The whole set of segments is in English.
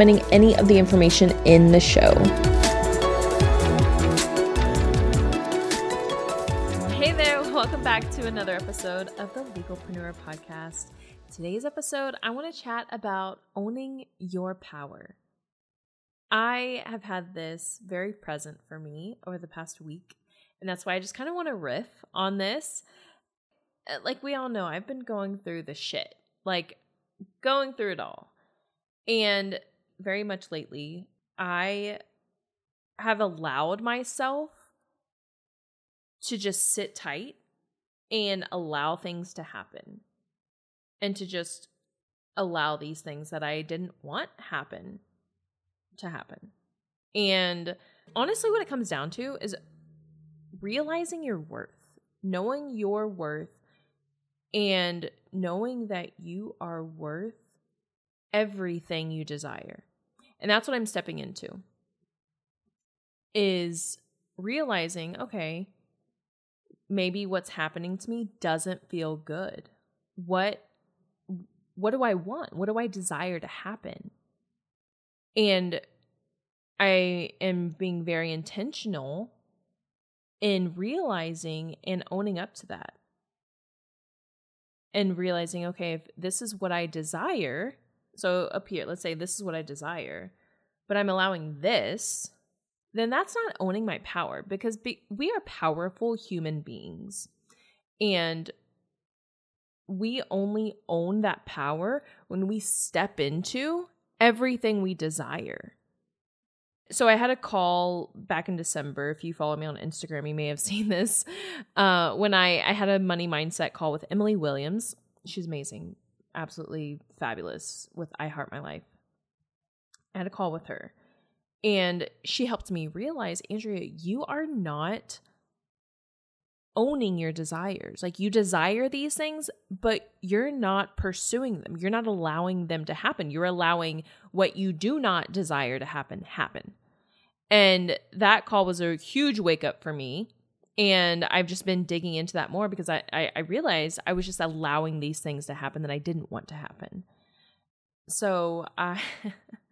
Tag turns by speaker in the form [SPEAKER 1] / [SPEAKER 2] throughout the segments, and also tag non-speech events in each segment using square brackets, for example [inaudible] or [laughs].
[SPEAKER 1] any of the information in the show. Hey there, [laughs] welcome back to another episode of the Legalpreneur Podcast. Today's episode, I want to chat about owning your power. I have had this very present for me over the past week and that's why I just kind of want to riff on this. Uh, like we all know, I've been going through the shit, like going through it all. And very much lately, I have allowed myself to just sit tight and allow things to happen and to just allow these things that I didn't want happen to happen. And honestly, what it comes down to is realizing your worth, knowing your worth, and knowing that you are worth everything you desire. And that's what I'm stepping into. Is realizing, okay, maybe what's happening to me doesn't feel good. What what do I want? What do I desire to happen? And I am being very intentional in realizing and owning up to that. And realizing, okay, if this is what I desire, so up here, let's say this is what I desire, but I'm allowing this, then that's not owning my power because be- we are powerful human beings. And we only own that power when we step into everything we desire. So I had a call back in December. If you follow me on Instagram, you may have [laughs] seen this. Uh, when I I had a money mindset call with Emily Williams. She's amazing, absolutely fabulous with I Heart My Life. I had a call with her, and she helped me realize, Andrea, you are not owning your desires. Like you desire these things, but you're not pursuing them. You're not allowing them to happen. You're allowing what you do not desire to happen happen. And that call was a huge wake up for me. And I've just been digging into that more because I, I, I realized I was just allowing these things to happen that I didn't want to happen. So I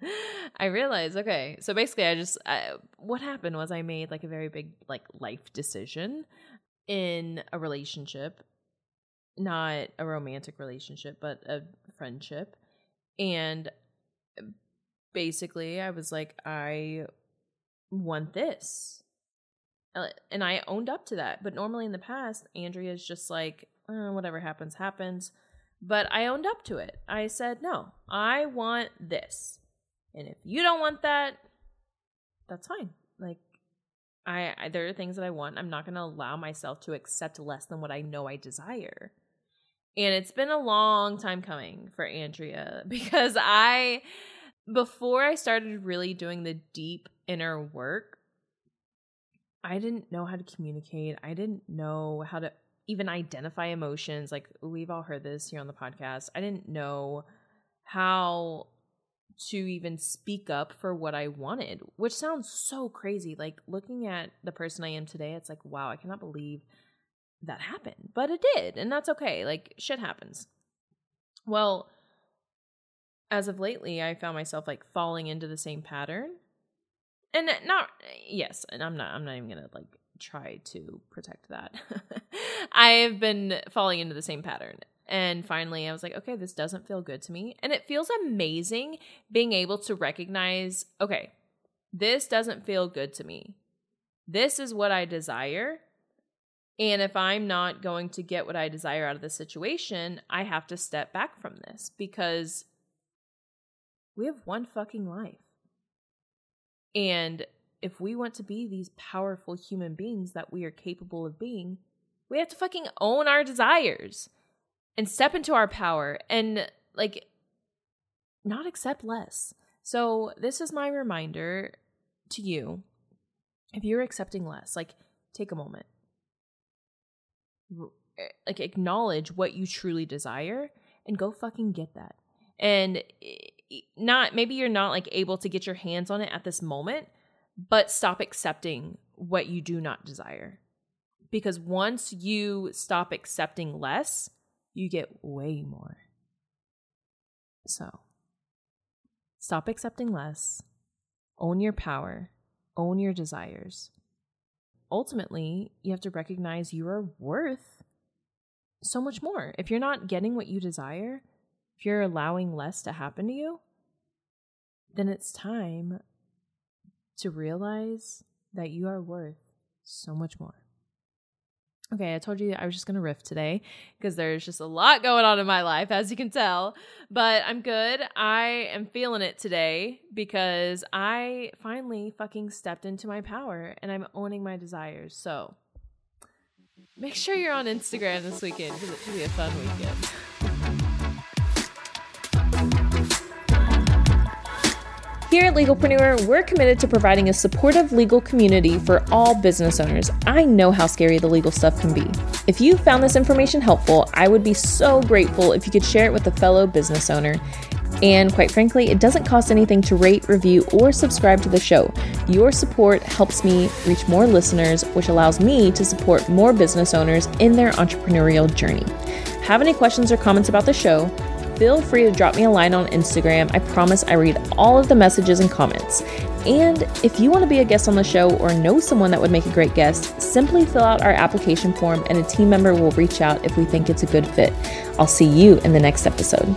[SPEAKER 1] [laughs] I realized okay, so basically I just I, what happened was I made like a very big like life decision in a relationship, not a romantic relationship, but a friendship. And uh, basically, I was like, I want this. Uh, and I owned up to that. But normally in the past, Andrea's just like, oh, whatever happens, happens. But I owned up to it. I said, no, I want this. And if you don't want that, that's fine. Like, I, I there are things that I want. I'm not going to allow myself to accept less than what I know I desire. And it's been a long time coming for Andrea [laughs] because I before I started really doing the deep inner work, I didn't know how to communicate. I didn't know how to even identify emotions. Like we've all heard this here on the podcast. I didn't know how to even speak up for what I wanted, which sounds so crazy. Like looking at the person I am today, it's like, wow, I cannot believe that happened. But it did, and that's okay. Like shit happens. Well, as of lately, I found myself like falling into the same pattern. And not yes, and I'm not I'm not even to like try to protect that. [laughs] I have been falling into the same pattern. And finally, I was like, okay, this doesn't feel good to me. And it feels amazing being able to recognize, okay, this doesn't feel good to me. This is what I desire. And if I'm not going to get what I desire out of the situation, I have to step back from this because we have one fucking life. And if we want to be these powerful human beings that we are capable of being, we have to fucking own our desires and step into our power and like not accept less. So, this is my reminder to you. If you're accepting less, like take a moment. Like acknowledge what you truly desire and go fucking get that. And not maybe you're not like able to get your hands on it at this moment, but stop accepting what you do not desire. Because once you stop accepting less, you get way more. So, stop accepting less, own your power, own your desires. Ultimately, you have to recognize you are worth so much more. If you're not getting what you desire, if you're allowing less to happen to you, then it's time to realize that you are worth so much more. Okay, I told you I was just going to riff today because there's just a lot going on in my life, as you can tell. But I'm good. I am feeling it today because I finally fucking stepped into my power and I'm owning my desires. So make sure you're on Instagram this weekend because it should be a fun weekend. [laughs] Here at Legalpreneur, we're committed to providing a supportive legal community for all business owners. I know how scary the legal stuff can be. If you found this information helpful, I would be so grateful if you could share it with a fellow business owner. And quite frankly, it doesn't cost anything to rate, review, or subscribe to the show. Your support helps me reach more listeners, which allows me to support more business owners in their entrepreneurial journey. Have any questions or comments about the show? Feel free to drop me a line on Instagram. I promise I read all of the messages and comments. And if you want to be a guest on the show or know someone that would make a great guest, simply fill out our application form and a team member will reach out if we think it's a good fit. I'll see you in the next episode.